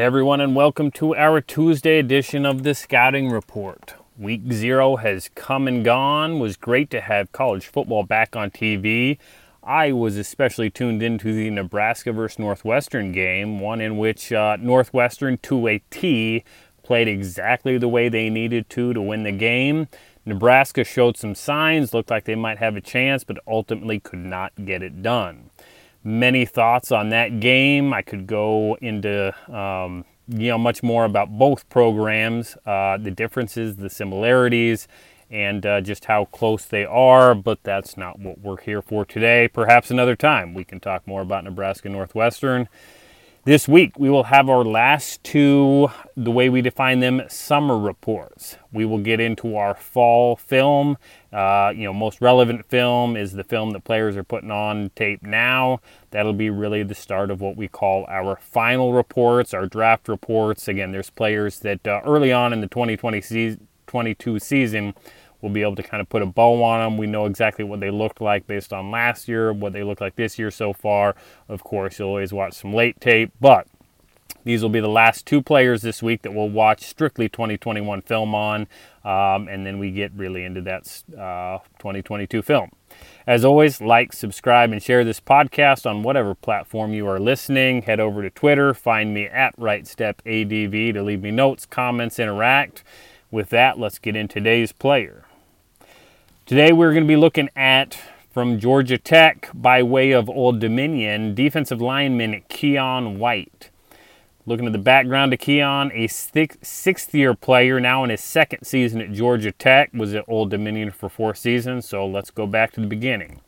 Hey everyone, and welcome to our Tuesday edition of the Scouting Report. Week zero has come and gone. Was great to have college football back on TV. I was especially tuned into the Nebraska versus Northwestern game, one in which uh, Northwestern, to a T, played exactly the way they needed to to win the game. Nebraska showed some signs, looked like they might have a chance, but ultimately could not get it done. Many thoughts on that game. I could go into um, you know much more about both programs, uh, the differences, the similarities, and uh, just how close they are. But that's not what we're here for today. Perhaps another time we can talk more about Nebraska Northwestern. This week, we will have our last two, the way we define them, summer reports. We will get into our fall film. Uh, you know, most relevant film is the film that players are putting on tape now. That'll be really the start of what we call our final reports, our draft reports. Again, there's players that uh, early on in the 2020 season, 22 season We'll be able to kind of put a bow on them. We know exactly what they looked like based on last year, what they look like this year so far. Of course, you'll always watch some late tape, but these will be the last two players this week that we'll watch strictly 2021 film on, um, and then we get really into that uh, 2022 film. As always, like, subscribe, and share this podcast on whatever platform you are listening. Head over to Twitter, find me at RightStepADV to leave me notes, comments, interact. With that, let's get in today's player. Today we're going to be looking at from Georgia Tech by way of Old Dominion, defensive lineman Keion White. Looking at the background of Keion, a sixth year player, now in his second season at Georgia Tech, was at Old Dominion for four seasons. So let's go back to the beginning.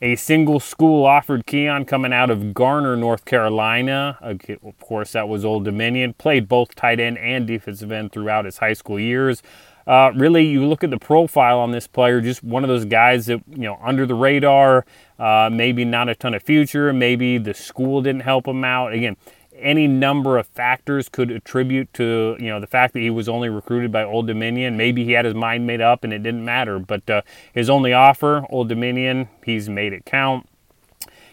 A single school offered Keion coming out of Garner, North Carolina. Of course, that was Old Dominion. Played both tight end and defensive end throughout his high school years. Uh, really, you look at the profile on this player, just one of those guys that, you know, under the radar, uh, maybe not a ton of future, maybe the school didn't help him out. Again, any number of factors could attribute to you know the fact that he was only recruited by Old Dominion. Maybe he had his mind made up and it didn't matter. But uh, his only offer, Old Dominion, he's made it count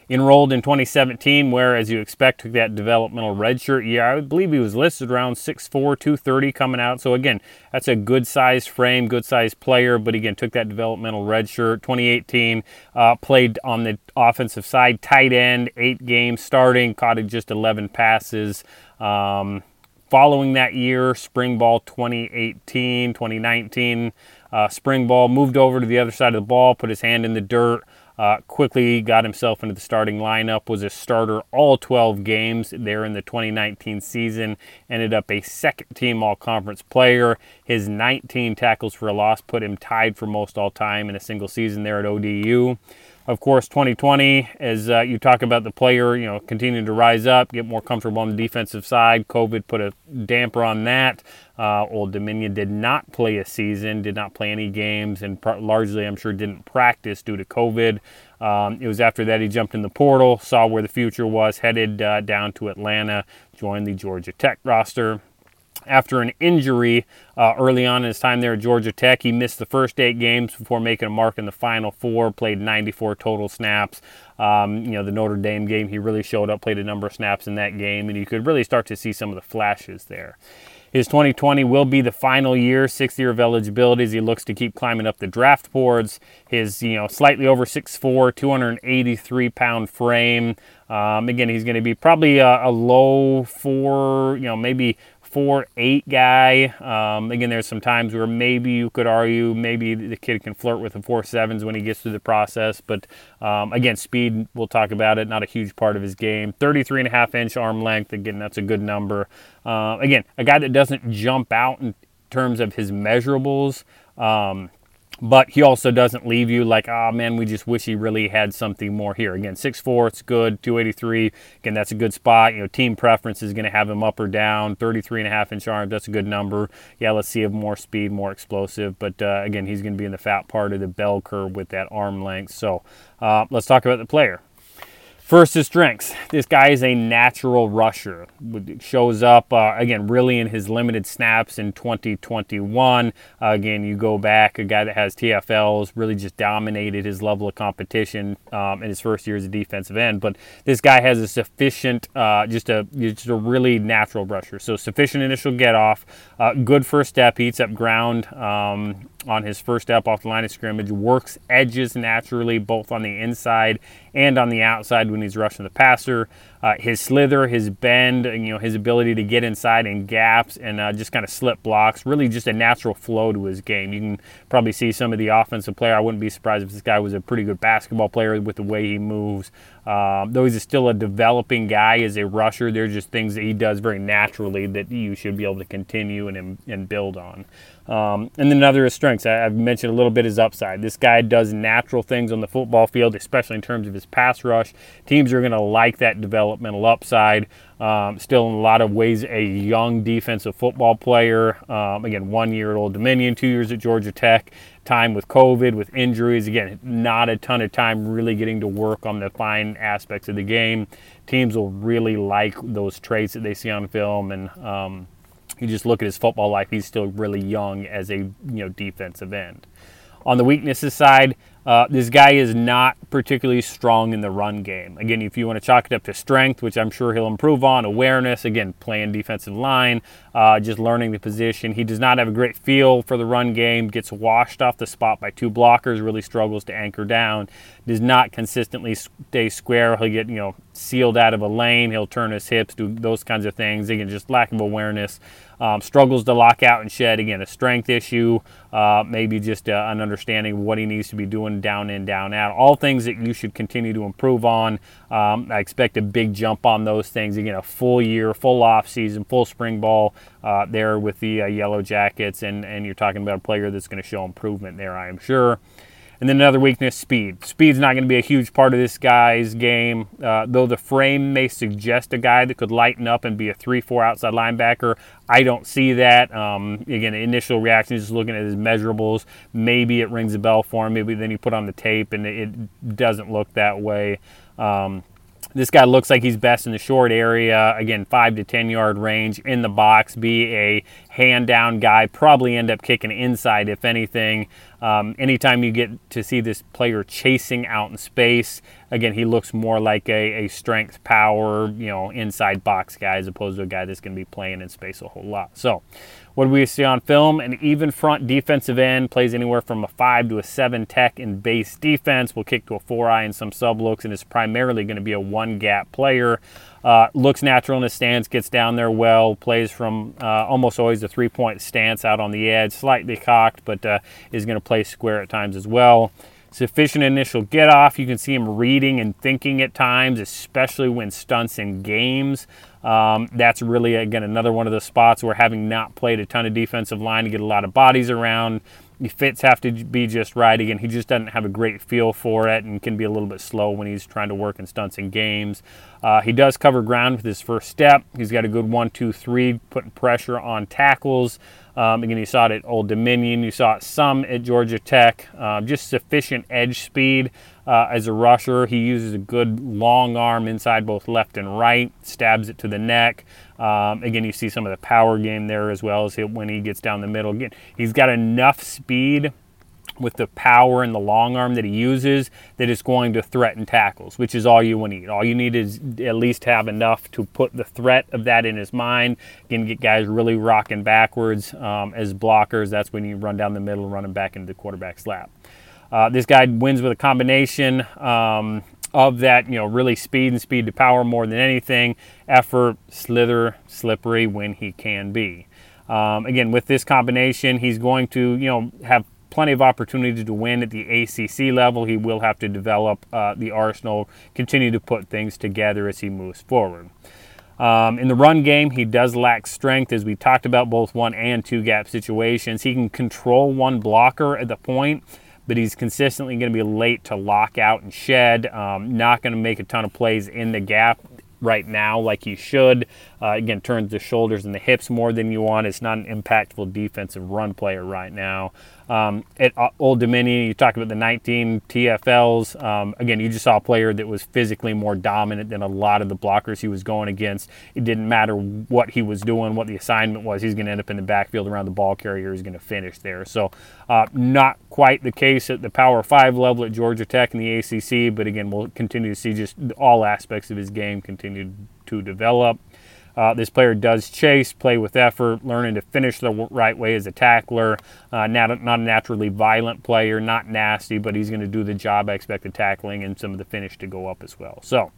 enrolled in 2017, where, as you expect, took that developmental redshirt year. I believe he was listed around 6'4, 230 coming out. So, again, that's a good size frame, good size player, but again, took that developmental redshirt. 2018, uh, played on the offensive side, tight end, eight games starting, caught just 11 passes. Um, following that year, spring ball 2018, 2019, uh, spring ball, moved over to the other side of the ball, put his hand in the dirt. Uh, quickly got himself into the starting lineup, was a starter all 12 games there in the 2019 season, ended up a second team all conference player. His 19 tackles for a loss put him tied for most all time in a single season there at ODU. Of course, 2020, as uh, you talk about the player, you know, continuing to rise up, get more comfortable on the defensive side. COVID put a damper on that. Uh, Old Dominion did not play a season, did not play any games, and pr- largely, I'm sure, didn't practice due to COVID. Um, it was after that he jumped in the portal, saw where the future was, headed uh, down to Atlanta, joined the Georgia Tech roster after an injury uh, early on in his time there at Georgia Tech. He missed the first eight games before making a mark in the final four, played 94 total snaps. Um, you know, the Notre Dame game, he really showed up, played a number of snaps in that game, and you could really start to see some of the flashes there. His 2020 will be the final year, sixth year of eligibility as he looks to keep climbing up the draft boards. His, you know, slightly over 6'4", 283 pound frame. Um, again, he's going to be probably a, a low four, you know, maybe four eight guy. Um, again, there's some times where maybe you could argue maybe the kid can flirt with the four sevens when he gets through the process. But um, again, speed, we'll talk about it, not a huge part of his game. 33 and a half inch arm length, again, that's a good number. Uh, again, a guy that doesn't jump out in terms of his measurables. Um, but he also doesn't leave you like, oh man, we just wish he really had something more here. Again, 6'4, it's good. 283, again, that's a good spot. You know, team preference is going to have him up or down. 33 and a half inch arms, that's a good number. Yeah, let's see him more speed, more explosive. But uh, again, he's going to be in the fat part of the bell curve with that arm length. So uh, let's talk about the player. First, his strengths. This guy is a natural rusher. Shows up, uh, again, really in his limited snaps in 2021. Uh, again, you go back, a guy that has TFLs, really just dominated his level of competition um, in his first year as a defensive end. But this guy has a sufficient, uh, just, a, just a really natural rusher. So, sufficient initial get off, uh, good first step, He eats up ground. Um, on his first step off the line of scrimmage, works edges naturally, both on the inside and on the outside when he's rushing the passer. Uh, his slither, his bend, you know, his ability to get inside in gaps and uh, just kind of slip blocks, really just a natural flow to his game. You can probably see some of the offensive player. I wouldn't be surprised if this guy was a pretty good basketball player with the way he moves. Um, though he's still a developing guy as a rusher, there's just things that he does very naturally that you should be able to continue and, and build on. Um, and then another strengths. I, have mentioned a little bit his upside. This guy does natural things on the football field, especially in terms of his pass rush. Teams are going to like that developmental upside. Um, still, in a lot of ways, a young defensive football player. Um, again, one year at Old Dominion, two years at Georgia Tech. Time with COVID, with injuries. Again, not a ton of time really getting to work on the fine aspects of the game. Teams will really like those traits that they see on film and um, you just look at his football life, he's still really young as a you know defensive end. On the weaknesses side, uh, this guy is not particularly strong in the run game. Again, if you want to chalk it up to strength, which I'm sure he'll improve on, awareness, again, playing defensive line, uh, just learning the position. He does not have a great feel for the run game, gets washed off the spot by two blockers, really struggles to anchor down, does not consistently stay square. He'll get, you know, sealed out of a lane, he'll turn his hips, do those kinds of things. Again, just lack of awareness. Um, struggles to lock out and shed. Again, a strength issue, uh, maybe just uh, an understanding of what he needs to be doing down in, down out. All things that you should continue to improve on. Um, I expect a big jump on those things. Again, a full year, full off season, full spring ball uh, there with the uh, Yellow Jackets, and, and you're talking about a player that's going to show improvement there, I am sure. And then another weakness, speed. Speed's not going to be a huge part of this guy's game. Uh, though the frame may suggest a guy that could lighten up and be a 3 4 outside linebacker, I don't see that. Um, again, initial reaction is just looking at his measurables. Maybe it rings a bell for him. Maybe then you put on the tape and it doesn't look that way. Um, this guy looks like he's best in the short area. Again, five to 10 yard range in the box, be a hand down guy, probably end up kicking inside if anything. Um, anytime you get to see this player chasing out in space, again, he looks more like a, a strength, power, you know, inside box guy as opposed to a guy that's going to be playing in space a whole lot. So, what we see on film? An even front defensive end plays anywhere from a five to a seven tech in base defense. Will kick to a four eye in some sub looks, and is primarily going to be a one gap player. Uh, looks natural in his stance, gets down there well, plays from uh, almost always a three point stance out on the edge, slightly cocked, but uh, is going to play square at times as well sufficient initial get off. You can see him reading and thinking at times, especially when stunts in games. Um, that's really, again, another one of the spots where having not played a ton of defensive line to get a lot of bodies around, fits have to be just right. Again, he just doesn't have a great feel for it and can be a little bit slow when he's trying to work in stunts and games. Uh, he does cover ground with his first step. He's got a good one, two, three, putting pressure on tackles. Um, again, you saw it at Old Dominion. You saw it some at Georgia Tech. Um, just sufficient edge speed uh, as a rusher. He uses a good long arm inside both left and right, stabs it to the neck. Um, again, you see some of the power game there as well as when he gets down the middle. Again, he's got enough speed with the power and the long arm that he uses that is going to threaten tackles, which is all you need. All you need is at least have enough to put the threat of that in his mind. Again, get guys really rocking backwards um, as blockers. That's when you run down the middle, running back into the quarterback's lap. Uh, this guy wins with a combination um, of that, you know, really speed and speed to power more than anything, effort, slither, slippery when he can be. Um, again, with this combination, he's going to, you know, have plenty of opportunity to win at the ACC level. He will have to develop uh, the arsenal, continue to put things together as he moves forward. Um, in the run game, he does lack strength, as we talked about both one and two gap situations. He can control one blocker at the point, but he's consistently going to be late to lock out and shed. Um, not going to make a ton of plays in the gap right now like he should. Uh, again, turns the shoulders and the hips more than you want. It's not an impactful defensive run player right now. Um, at Old Dominion, you talk about the 19 TFLs. Um, again, you just saw a player that was physically more dominant than a lot of the blockers he was going against. It didn't matter what he was doing, what the assignment was. He's going to end up in the backfield around the ball carrier. He's going to finish there. So, uh, not quite the case at the Power Five level at Georgia Tech and the ACC, but again, we'll continue to see just all aspects of his game continue to develop. Uh, this player does chase, play with effort, learning to finish the right way as a tackler. Uh, not, not a naturally violent player, not nasty, but he's going to do the job I expect the tackling and some of the finish to go up as well. So,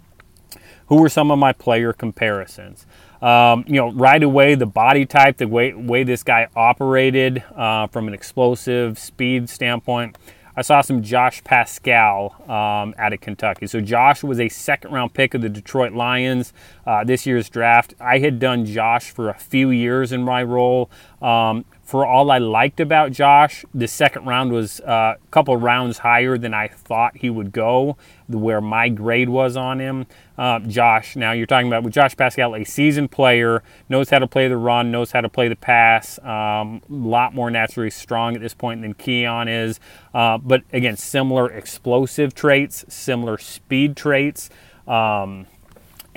who are some of my player comparisons? Um, you know, right away, the body type, the way, way this guy operated uh, from an explosive speed standpoint. I saw some Josh Paschal um, out of Kentucky. So Josh was a second round pick of the Detroit Lions uh, this year's draft. I had done Josh for a few years in my role. Um, for all I liked about Josh, the second round was uh, a couple rounds higher than I thought he would go, where my grade was on him. Uh, Josh, now you're talking about with Josh Paschal, a seasoned player, knows how to play the run, knows how to play the pass, a um, lot more naturally strong at this point than Keion is. Uh, but again, similar explosive traits, similar speed traits. Um,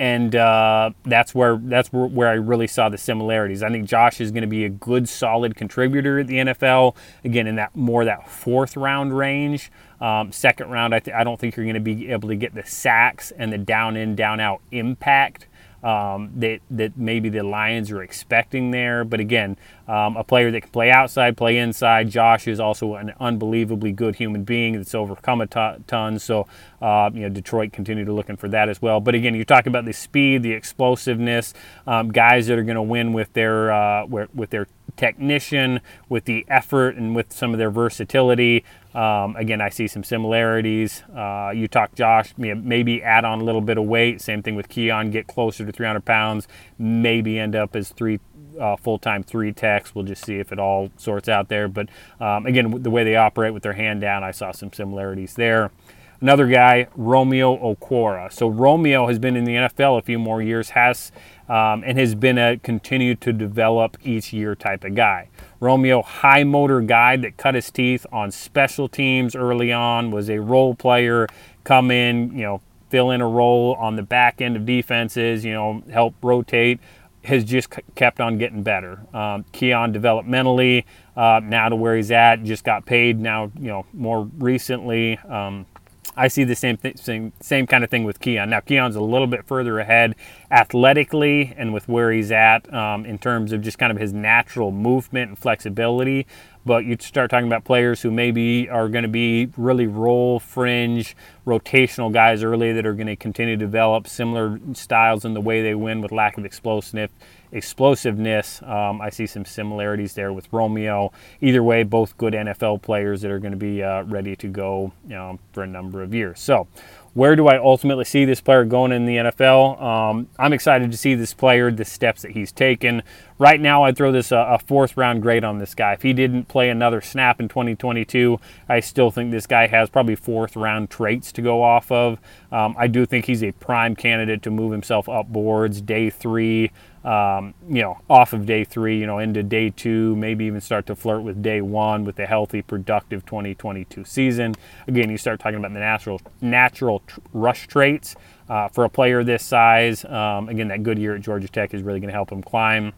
and uh, that's where that's where, I really saw the similarities. I think Josh is going to be a good, solid contributor at the NFL. Again, in that more that fourth round range. Um, second round, I, th- I don't think you're going to be able to get the sacks and the down in, down out impact um, that that maybe the Lions are expecting there. But again, um, a player that can play outside, play inside. Josh is also an unbelievably good human being that's overcome a t- ton. So uh, you know Detroit continue to looking for that as well. But again, you talk about the speed, the explosiveness, um, guys that are going to win with their uh, with their technician, with the effort, and with some of their versatility. Um, again, I see some similarities. Uh, you talk Josh, maybe add on a little bit of weight. Same thing with Keion, get closer to 300 pounds, maybe end up as three uh, full-time three techs. We'll just see if it all sorts out there. But um, again, the way they operate with their hand down, I saw some similarities there. Another guy, Romeo Okwara. So Romeo has been in the NFL a few more years, has um, and has been a continue to develop each year type of guy. Romeo, high motor guy that cut his teeth on special teams early on, was a role player, come in, you know, fill in a role on the back end of defenses, you know, help rotate. Has just kept on getting better. Um, Keion developmentally, uh, now to where he's at, just got paid now, you know, more recently. Um, I see the same, same same kind of thing with Keion. Now Keion's a little bit further ahead athletically and with where he's at um, in terms of just kind of his natural movement and flexibility. But you start talking about players who maybe are going to be really role fringe, rotational guys early that are going to continue to develop similar styles in the way they win with lack of explosiveness explosiveness. Um, I see some similarities there with Romeo. Either way, both good NFL players that are going to be uh, ready to go you know, for a number of years. So, where do I ultimately see this player going in the NFL? Um, I'm excited to see this player, the steps that he's taken. Right now, I'd throw this a, a, fourth round grade on this guy. If he didn't play another snap in 2022, I still think this guy has probably fourth round traits to go off of. Um, I do think he's a prime candidate to move himself up boards day three, um, you know, off of day three, you know, into day two, maybe even start to flirt with day one with a healthy, productive 2022 season. Again, you start talking about the natural natural rush traits uh, for a player this size. Um, again, that good year at Georgia Tech is really going to help him climb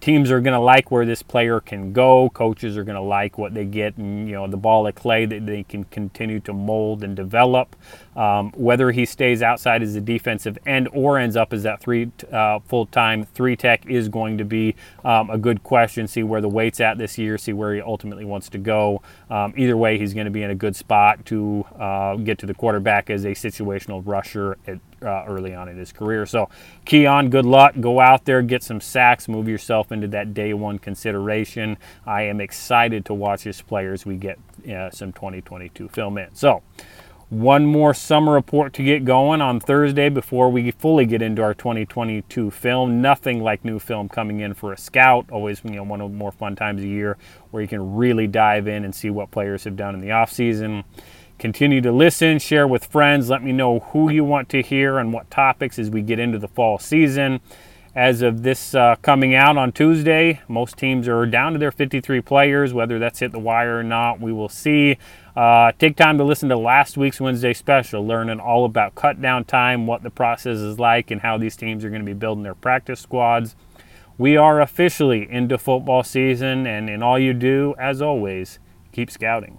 teams are going to like where this player can go. Coaches are going to like what they get, and you know the ball of clay that they can continue to mold and develop. Um, whether he stays outside as a defensive end or ends up as that three uh, full-time three tech is going to be um, a good question. See where the weight's at this year. See where he ultimately wants to go. Um, either way, he's going to be in a good spot to uh, get to the quarterback as a situational rusher at uh, early on in his career. So, Keion, good luck. Go out there, get some sacks, move yourself into that day one consideration. I am excited to watch this player as we get uh, some 2022 film in. So, one more summer report to get going on Thursday before we fully get into our 2022 film. Nothing like new film coming in for a scout. Always, you know, one of the more fun times of year where you can really dive in and see what players have done in the off season. Continue to listen, share with friends. Let me know who you want to hear and what topics as we get into the fall season. as of this uh, coming out on Tuesday, most teams are down to their 53 players. Whether that's hit the wire or not, we will see. Uh, take time to listen to last week's Wednesday special, learning all about cut down time, what the process is like, and how these teams are going to be building their practice squads. We are officially into football season, and in all you do, as always, keep scouting.